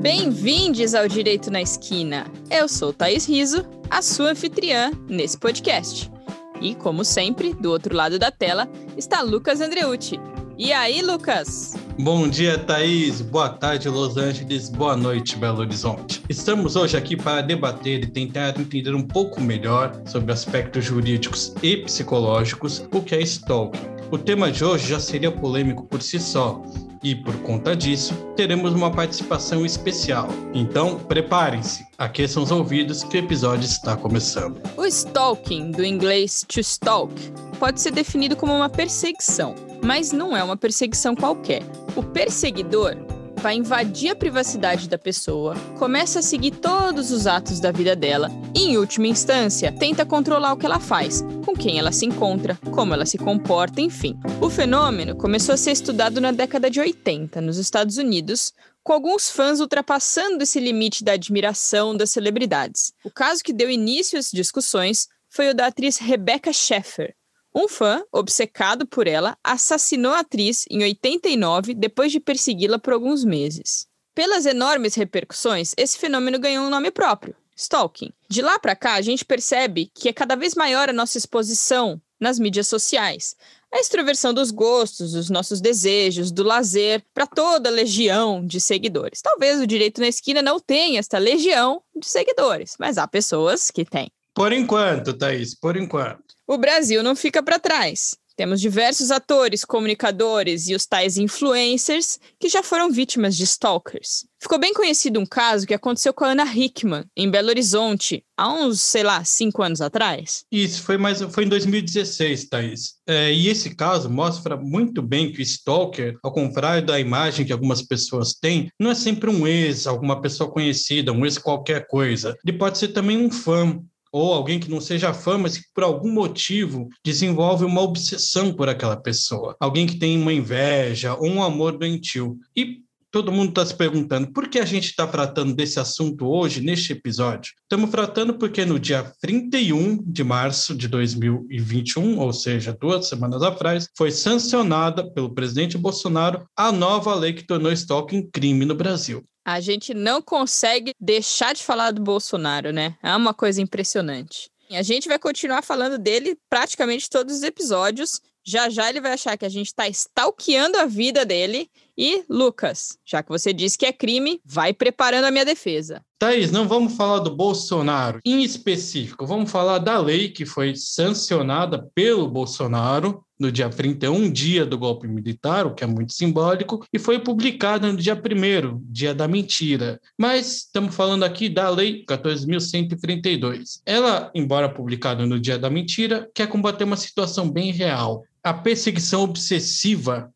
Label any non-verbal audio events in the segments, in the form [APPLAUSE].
Bem-vindos ao Direito na Esquina. Eu sou Thaís Riso, a sua anfitriã nesse podcast. E, como sempre, do outro lado da tela está Lucas Andreucci. E aí, Lucas? Bom dia, Thaís. Boa tarde, Los Angeles. Boa noite, Belo Horizonte. Estamos hoje aqui para debater e tentar entender um pouco melhor sobre aspectos jurídicos e psicológicos o que é stalking. O tema de hoje já seria polêmico por si só, e por conta disso, teremos uma participação especial. Então, preparem-se, aqueçam os ouvidos que o episódio está começando. O stalking, do inglês to stalk, pode ser definido como uma perseguição, mas não é uma perseguição qualquer. O perseguidor vai invadir a privacidade da pessoa, começa a seguir todos os atos da vida dela e, em última instância, tenta controlar o que ela faz, com quem ela se encontra, como ela se comporta, enfim. O fenômeno começou a ser estudado na década de 80 nos Estados Unidos, com alguns fãs ultrapassando esse limite da admiração das celebridades. O caso que deu início às discussões foi o da atriz Rebecca Schaeffer, um fã, obcecado por ela, assassinou a atriz em 89 depois de persegui-la por alguns meses. Pelas enormes repercussões, esse fenômeno ganhou um nome próprio: stalking. De lá para cá, a gente percebe que é cada vez maior a nossa exposição nas mídias sociais. A extroversão dos gostos, dos nossos desejos, do lazer, para toda a legião de seguidores. Talvez o direito na esquina não tenha esta legião de seguidores, mas há pessoas que têm. Por enquanto, Thaís, por enquanto. O Brasil não fica para trás. Temos diversos atores, comunicadores e os tais influencers que já foram vítimas de stalkers. Ficou bem conhecido um caso que aconteceu com a Ana Hickman, em Belo Horizonte, há uns, sei lá, cinco anos atrás. Isso, foi, mais, foi em 2016, Thaís. É, e esse caso mostra muito bem que o stalker, ao contrário da imagem que algumas pessoas têm, não é sempre um ex, alguma pessoa conhecida, um ex qualquer coisa. Ele pode ser também um fã, ou alguém que não seja fã, mas que por algum motivo desenvolve uma obsessão por aquela pessoa. Alguém que tem uma inveja ou um amor doentio. E todo mundo está se perguntando por que a gente está tratando desse assunto hoje, neste episódio. Estamos tratando porque no dia 31 de março de 2021, ou seja, duas semanas atrás, foi sancionada pelo presidente Bolsonaro a nova lei que tornou stalking crime no Brasil. A gente não consegue deixar de falar do Bolsonaro, né? É uma coisa impressionante. A gente vai continuar falando dele praticamente todos os episódios. Já já ele vai achar que a gente está stalkeando a vida dele. E, Lucas, já que você disse que é crime, vai preparando a minha defesa. Thaís, não vamos falar do Bolsonaro em específico, vamos falar da lei que foi sancionada pelo Bolsonaro no dia 31, dia do golpe militar, o que é muito simbólico, e foi publicada no dia 1 dia da mentira. Mas estamos falando aqui da Lei 14.132. Ela, embora publicada no dia da mentira, quer combater uma situação bem real. A perseguição obsessiva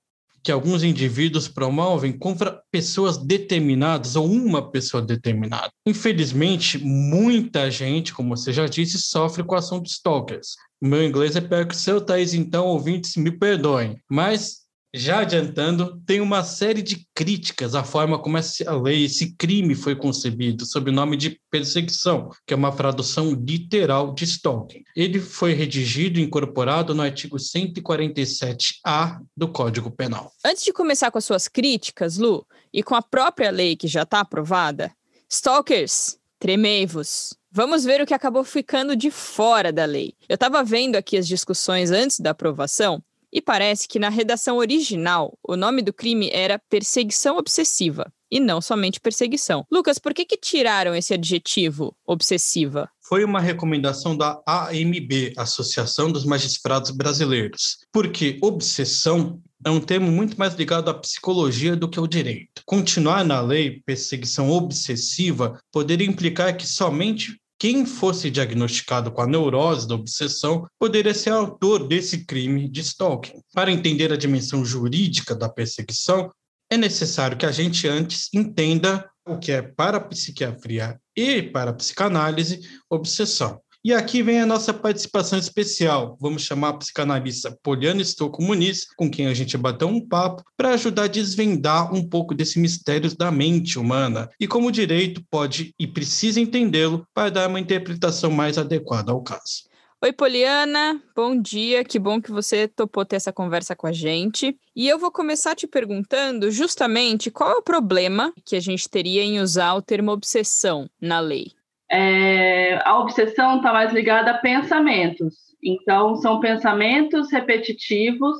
que alguns indivíduos promovem contra pessoas determinadas ou uma pessoa determinada. Infelizmente, muita gente, como você já disse, sofre com a ação de stalkers. Meu inglês é pior que o seu, Thaís, então ouvintes me perdoem. Mas já adiantando, tem uma série de críticas à forma como essa lei, esse crime foi concebido, sob o nome de perseguição, que é uma tradução literal de stalking. Ele foi redigido e incorporado no artigo 147-A do Código Penal. Antes de começar com as suas críticas, Lu, e com a própria lei que já está aprovada, stalkers, tremei-vos. Vamos ver o que acabou ficando de fora da lei. Eu estava vendo aqui as discussões antes da aprovação e parece que na redação original, o nome do crime era perseguição obsessiva e não somente perseguição. Lucas, por que, que tiraram esse adjetivo obsessiva? Foi uma recomendação da AMB, Associação dos Magistrados Brasileiros, porque obsessão é um termo muito mais ligado à psicologia do que ao direito. Continuar na lei perseguição obsessiva poderia implicar que somente quem fosse diagnosticado com a neurose da obsessão poderia ser autor desse crime de stalking. Para entender a dimensão jurídica da perseguição, é necessário que a gente antes entenda o que é para a psiquiatria e para a psicanálise obsessão. E aqui vem a nossa participação especial. Vamos chamar a psicanalista Poliana Estouco Muniz, com quem a gente bateu um papo, para ajudar a desvendar um pouco desse mistério da mente humana e como o direito pode e precisa entendê-lo para dar uma interpretação mais adequada ao caso. Oi, Poliana, bom dia, que bom que você topou ter essa conversa com a gente. E eu vou começar te perguntando justamente qual é o problema que a gente teria em usar o termo obsessão na lei. É, a obsessão está mais ligada a pensamentos. Então, são pensamentos repetitivos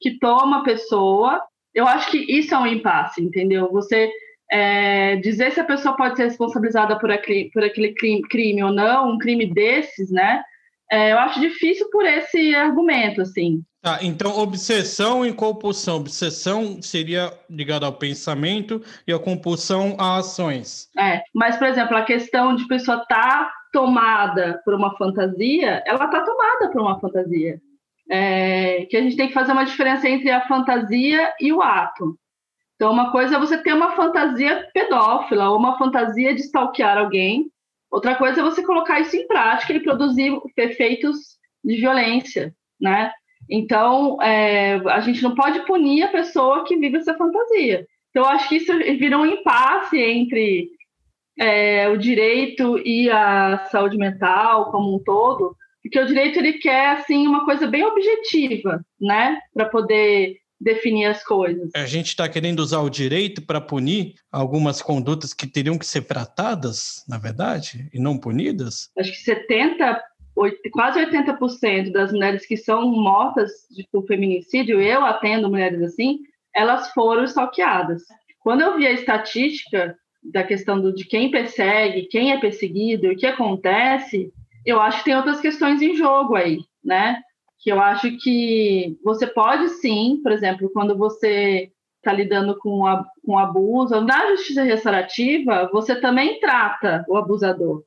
que toma a pessoa. Eu acho que isso é um impasse, entendeu? Você é, dizer se a pessoa pode ser responsabilizada por aquele, por aquele crime, crime ou não, um crime desses, né? É, eu acho difícil por esse argumento, assim. Tá, então obsessão e compulsão. Obsessão seria ligada ao pensamento e a compulsão a ações. É, mas, por exemplo, a questão de pessoa estar tá tomada por uma fantasia, ela está tomada por uma fantasia. É, que a gente tem que fazer uma diferença entre a fantasia e o ato. Então, uma coisa é você ter uma fantasia pedófila ou uma fantasia de stalkear alguém, Outra coisa é você colocar isso em prática e produzir efeitos de violência, né? Então, é, a gente não pode punir a pessoa que vive essa fantasia. Então, eu acho que isso vira um impasse entre é, o direito e a saúde mental como um todo, porque o direito ele quer assim uma coisa bem objetiva, né, para poder definir as coisas. A gente está querendo usar o direito para punir algumas condutas que teriam que ser tratadas, na verdade, e não punidas? Acho que 70, quase 80% das mulheres que são mortas por feminicídio, eu atendo mulheres assim, elas foram stalkeadas. Quando eu vi a estatística da questão do, de quem persegue, quem é perseguido, o que acontece, eu acho que tem outras questões em jogo aí, né? que eu acho que você pode sim, por exemplo, quando você está lidando com, a, com abuso, na justiça restaurativa, você também trata o abusador,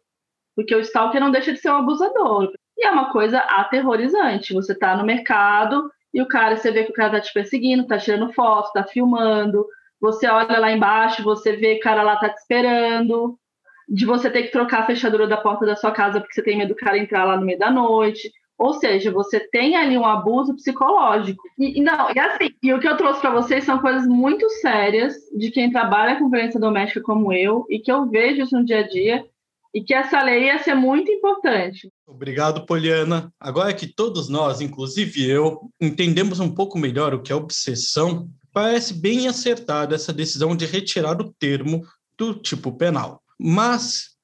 porque o stalker não deixa de ser um abusador. E é uma coisa aterrorizante. Você está no mercado e o cara, você vê que o cara está te perseguindo, está tirando foto, está filmando. Você olha lá embaixo, você vê que o cara lá está te esperando. De você ter que trocar a fechadura da porta da sua casa porque você tem medo do cara entrar lá no meio da noite. Ou seja, você tem ali um abuso psicológico. E não, e assim, e o que eu trouxe para vocês são coisas muito sérias de quem trabalha com violência doméstica como eu e que eu vejo isso no dia a dia e que essa lei ia ser muito importante. Obrigado, Poliana. Agora que todos nós, inclusive eu, entendemos um pouco melhor o que é obsessão, parece bem acertada essa decisão de retirar o termo do tipo penal. Mas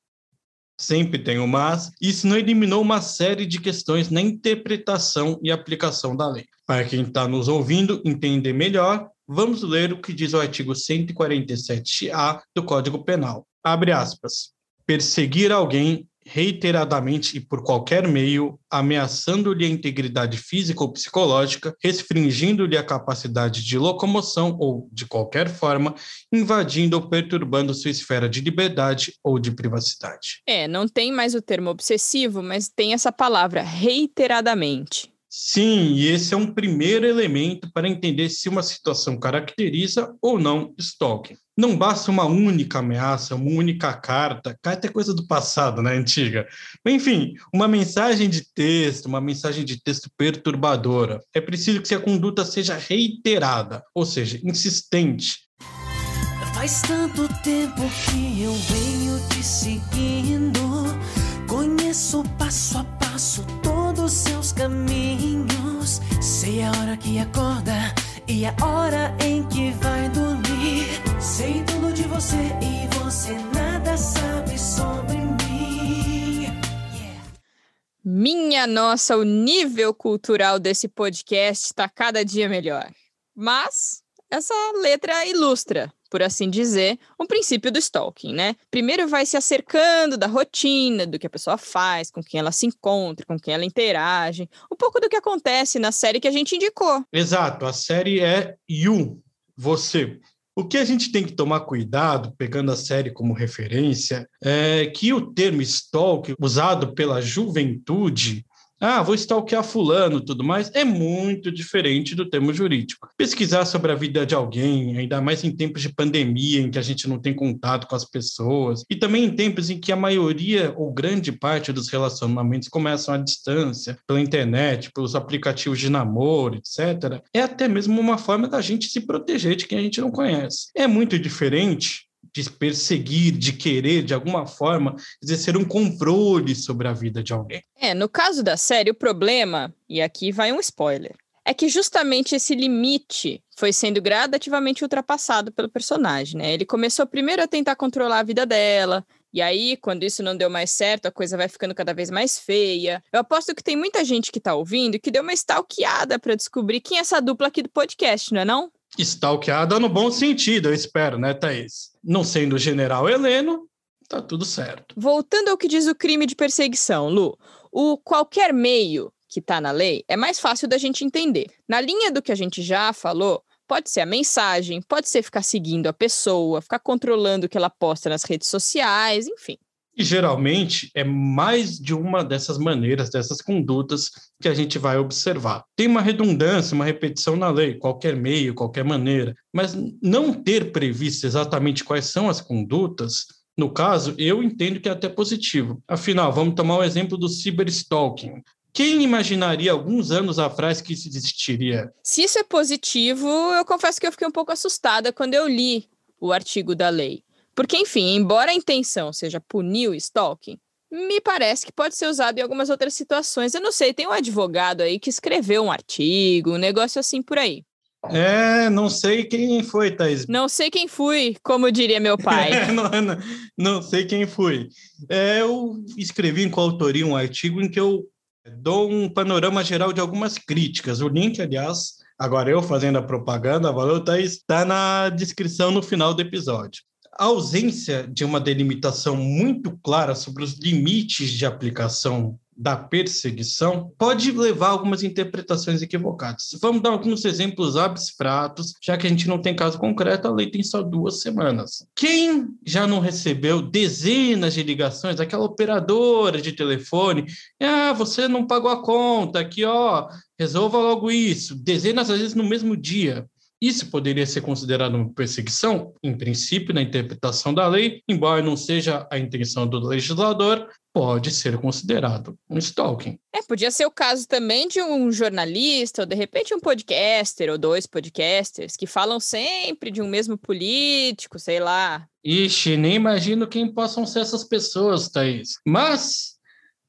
sempre tem o mas, isso não eliminou uma série de questões na interpretação e aplicação da lei. Para quem está nos ouvindo entender melhor, vamos ler o que diz o artigo 147-A do Código Penal. Abre aspas. Perseguir alguém reiteradamente e por qualquer meio, ameaçando-lhe a integridade física ou psicológica, restringindo-lhe a capacidade de locomoção ou, de qualquer forma, invadindo ou perturbando sua esfera de liberdade ou de privacidade. É, não tem mais o termo obsessivo, mas tem essa palavra reiteradamente. Sim, e esse é um primeiro elemento para entender se uma situação caracteriza ou não stalking. Não basta uma única ameaça, uma única carta, carta é coisa do passado, né, antiga. Enfim, uma mensagem de texto, uma mensagem de texto perturbadora. É preciso que a conduta seja reiterada, ou seja, insistente. Faz tanto tempo que eu venho te seguindo, conheço passo a passo todos seus caminhos. Sei a hora que acorda e a hora em que vai dormir. Sei tudo de você e você nada sabe sobre mim. Yeah. Minha nossa, o nível cultural desse podcast está cada dia melhor. Mas essa letra ilustra por assim dizer, um princípio do stalking, né? Primeiro vai se acercando da rotina, do que a pessoa faz, com quem ela se encontra, com quem ela interage, um pouco do que acontece na série que a gente indicou. Exato, a série é You, você. O que a gente tem que tomar cuidado, pegando a série como referência, é que o termo stalk, usado pela juventude, ah, vou stalkear fulano tudo mais, é muito diferente do termo jurídico. Pesquisar sobre a vida de alguém, ainda mais em tempos de pandemia, em que a gente não tem contato com as pessoas, e também em tempos em que a maioria ou grande parte dos relacionamentos começam à distância, pela internet, pelos aplicativos de namoro, etc., é até mesmo uma forma da gente se proteger de quem a gente não conhece. É muito diferente de perseguir, de querer, de alguma forma, exercer um controle sobre a vida de alguém. É, no caso da série, o problema, e aqui vai um spoiler, é que justamente esse limite foi sendo gradativamente ultrapassado pelo personagem, né? Ele começou primeiro a tentar controlar a vida dela, e aí, quando isso não deu mais certo, a coisa vai ficando cada vez mais feia. Eu aposto que tem muita gente que tá ouvindo que deu uma stalkeada para descobrir quem é essa dupla aqui do podcast, não é não? Stalkeada no bom sentido, eu espero, né, Thaís? Não sendo o general Heleno, tá tudo certo. Voltando ao que diz o crime de perseguição, Lu, o qualquer meio que está na lei é mais fácil da gente entender. Na linha do que a gente já falou, pode ser a mensagem, pode ser ficar seguindo a pessoa, ficar controlando o que ela posta nas redes sociais, enfim. E geralmente é mais de uma dessas maneiras, dessas condutas que a gente vai observar. Tem uma redundância, uma repetição na lei, qualquer meio, qualquer maneira, mas não ter previsto exatamente quais são as condutas, no caso, eu entendo que é até positivo. Afinal, vamos tomar o exemplo do cyberstalking. Quem imaginaria alguns anos atrás que isso existiria? Se isso é positivo, eu confesso que eu fiquei um pouco assustada quando eu li o artigo da lei. Porque, enfim, embora a intenção seja punir o stalking, me parece que pode ser usado em algumas outras situações. Eu não sei, tem um advogado aí que escreveu um artigo, um negócio assim por aí. É, não sei quem foi, Thaís. Não sei quem fui, como diria meu pai. É, [LAUGHS] não, não, não, sei quem fui. É, eu escrevi em coautoria um artigo em que eu dou um panorama geral de algumas críticas. O link, aliás, agora eu fazendo a propaganda, valeu, Thaís, está na descrição no final do episódio. A ausência de uma delimitação muito clara sobre os limites de aplicação da perseguição pode levar a algumas interpretações equivocadas. Vamos dar alguns exemplos abstratos, já que a gente não tem caso concreto, a lei tem só duas semanas. Quem já não recebeu dezenas de ligações, aquela operadora de telefone, ah, você não pagou a conta, aqui ó, resolva logo isso, dezenas às vezes no mesmo dia. Isso poderia ser considerado uma perseguição, em princípio, na interpretação da lei, embora não seja a intenção do legislador, pode ser considerado um stalking. É, podia ser o caso também de um jornalista, ou de repente um podcaster, ou dois podcasters, que falam sempre de um mesmo político, sei lá. Ixi, nem imagino quem possam ser essas pessoas, Thaís. Mas,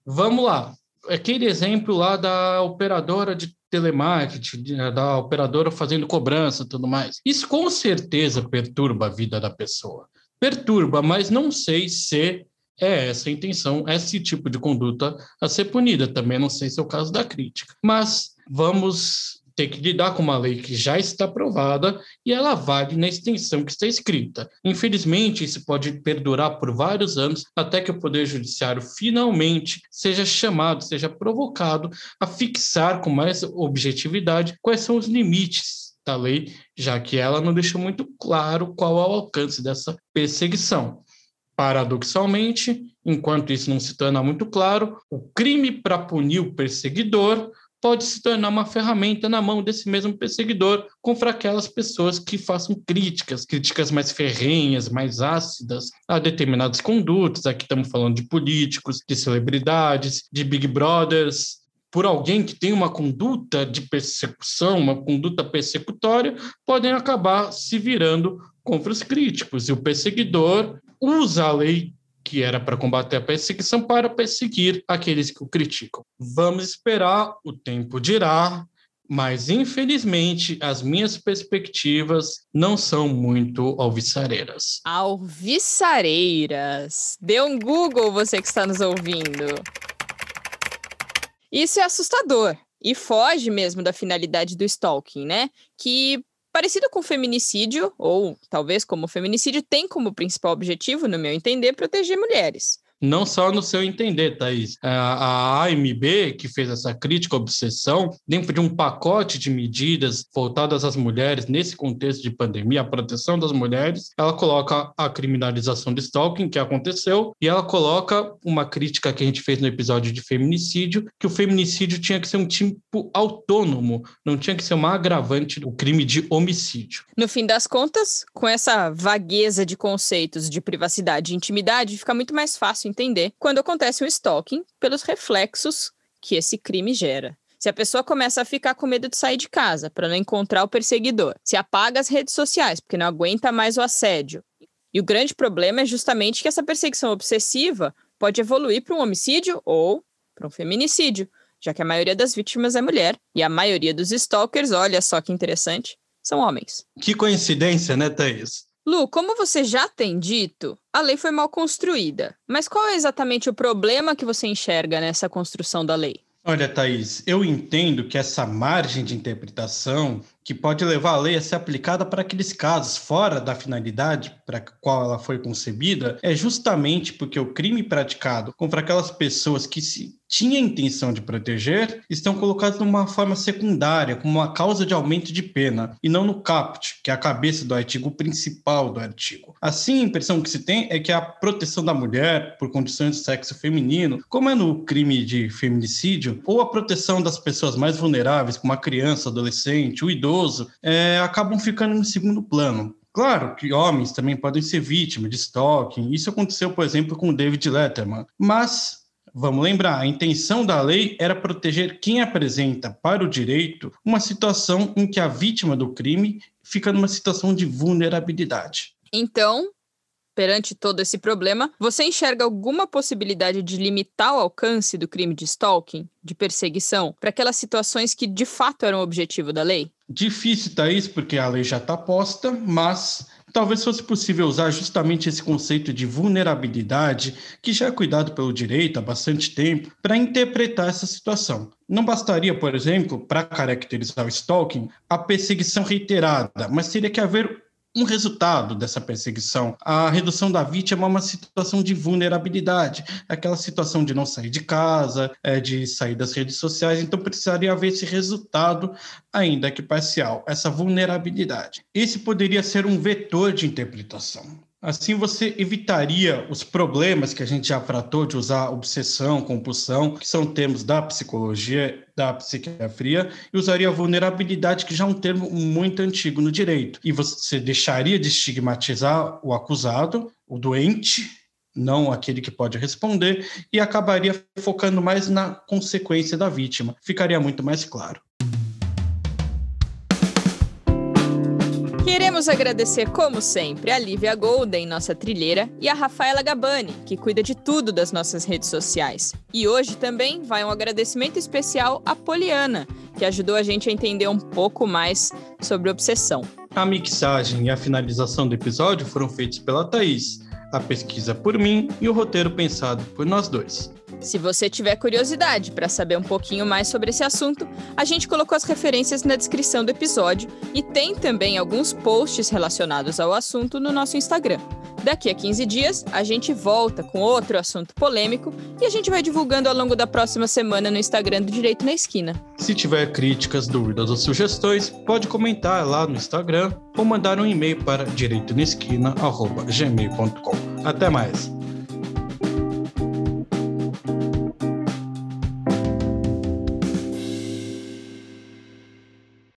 vamos lá. Aquele exemplo lá da operadora de telemarketing, né, da operadora fazendo cobrança e tudo mais. Isso com certeza perturba a vida da pessoa. Perturba, mas não sei se é essa a intenção, esse tipo de conduta a ser punida. Também não sei se é o caso da crítica. Mas vamos ter que lidar com uma lei que já está aprovada e ela vale na extensão que está escrita. Infelizmente, isso pode perdurar por vários anos até que o Poder Judiciário finalmente seja chamado, seja provocado a fixar com mais objetividade quais são os limites da lei, já que ela não deixou muito claro qual é o alcance dessa perseguição. Paradoxalmente, enquanto isso não se torna muito claro, o crime para punir o perseguidor pode se tornar uma ferramenta na mão desse mesmo perseguidor contra aquelas pessoas que façam críticas, críticas mais ferrenhas, mais ácidas a determinadas condutas. Aqui estamos falando de políticos, de celebridades, de Big Brothers, por alguém que tem uma conduta de persecução, uma conduta persecutória, podem acabar se virando contra os críticos. E o perseguidor usa a lei que era para combater a perseguição para perseguir aqueles que o criticam. Vamos esperar, o tempo dirá, mas infelizmente as minhas perspectivas não são muito alvissareiras. Alvissareiras. Dê um Google você que está nos ouvindo. Isso é assustador e foge mesmo da finalidade do stalking, né? Que Parecido com feminicídio, ou talvez como feminicídio, tem como principal objetivo, no meu entender, proteger mulheres não só no seu entender, Thaís. A, AMB, que fez essa crítica obsessão, dentro de um pacote de medidas voltadas às mulheres, nesse contexto de pandemia, a proteção das mulheres, ela coloca a criminalização do stalking, que aconteceu, e ela coloca uma crítica que a gente fez no episódio de feminicídio, que o feminicídio tinha que ser um tipo autônomo, não tinha que ser uma agravante do crime de homicídio. No fim das contas, com essa vagueza de conceitos de privacidade e intimidade, fica muito mais fácil entender quando acontece um stalking pelos reflexos que esse crime gera. Se a pessoa começa a ficar com medo de sair de casa para não encontrar o perseguidor, se apaga as redes sociais porque não aguenta mais o assédio, E o grande problema é justamente que essa perseguição obsessiva pode evoluir para um homicídio ou para um feminicídio, já que a maioria das vítimas é mulher e a maioria dos stalkers, olha só que interessante, são homens. Que coincidência, né, Thaís? Lu, como você já tem dito, a lei foi mal construída. Mas qual é exatamente o problema que você enxerga nessa construção da lei? Olha, Thaís, eu entendo que essa margem de interpretação que pode levar a lei a ser aplicada para aqueles casos fora da finalidade para qual ela foi concebida, é justamente porque o crime praticado contra aquelas pessoas que se tinha a intenção de proteger estão colocados numa forma secundária, como uma causa de aumento de pena, e não no caput, que é a cabeça do artigo principal do artigo. Assim, a impressão que se tem é que a proteção da mulher por condições de sexo feminino, como é no crime de feminicídio, ou a proteção das pessoas mais vulneráveis, como a criança, adolescente, o idoso, é, acabam ficando em segundo plano. Claro que homens também podem ser vítimas de stalking. Isso aconteceu, por exemplo, com o David Letterman. Mas Vamos lembrar, a intenção da lei era proteger quem apresenta para o direito uma situação em que a vítima do crime fica numa situação de vulnerabilidade. Então, perante todo esse problema, você enxerga alguma possibilidade de limitar o alcance do crime de stalking, de perseguição, para aquelas situações que de fato eram o objetivo da lei? Difícil, Thaís, porque a lei já está posta, mas talvez fosse possível usar justamente esse conceito de vulnerabilidade, que já é cuidado pelo direito há bastante tempo, para interpretar essa situação. Não bastaria, por exemplo, para caracterizar o stalking, a perseguição reiterada, mas teria que haver um resultado dessa perseguição. A redução da vítima é uma situação de vulnerabilidade, aquela situação de não sair de casa, é, de sair das redes sociais, então precisaria haver esse resultado, ainda que parcial, essa vulnerabilidade. Esse poderia ser um vetor de interpretação. Assim, você evitaria os problemas que a gente já tratou de usar obsessão, compulsão, que são termos da psicologia, da psiquiatria, e usaria vulnerabilidade, que já é um termo muito antigo no direito. E você deixaria de estigmatizar o acusado, o doente, não aquele que pode responder, e acabaria focando mais na consequência da vítima. Ficaria muito mais claro. Queremos agradecer, como sempre, a Lívia Golden, nossa trilheira, e a Rafaela Gabani, que cuida de tudo das nossas redes sociais. E hoje também vai um agradecimento especial à Poliana, que ajudou a gente a entender um pouco mais sobre obsessão. A mixagem e a finalização do episódio foram feitos pela Thaís, a pesquisa por mim e o roteiro pensado por nós dois. Se você tiver curiosidade para saber um pouquinho mais sobre esse assunto, a gente colocou as referências na descrição do episódio e tem também alguns posts relacionados ao assunto no nosso Instagram. Daqui a 15 dias, a gente volta com outro assunto polêmico e a gente vai divulgando ao longo da próxima semana no Instagram do Direito na Esquina. Se tiver críticas, dúvidas ou sugestões, pode comentar lá no Instagram ou mandar um e-mail para direitonaesquina.gmail.com. Até mais!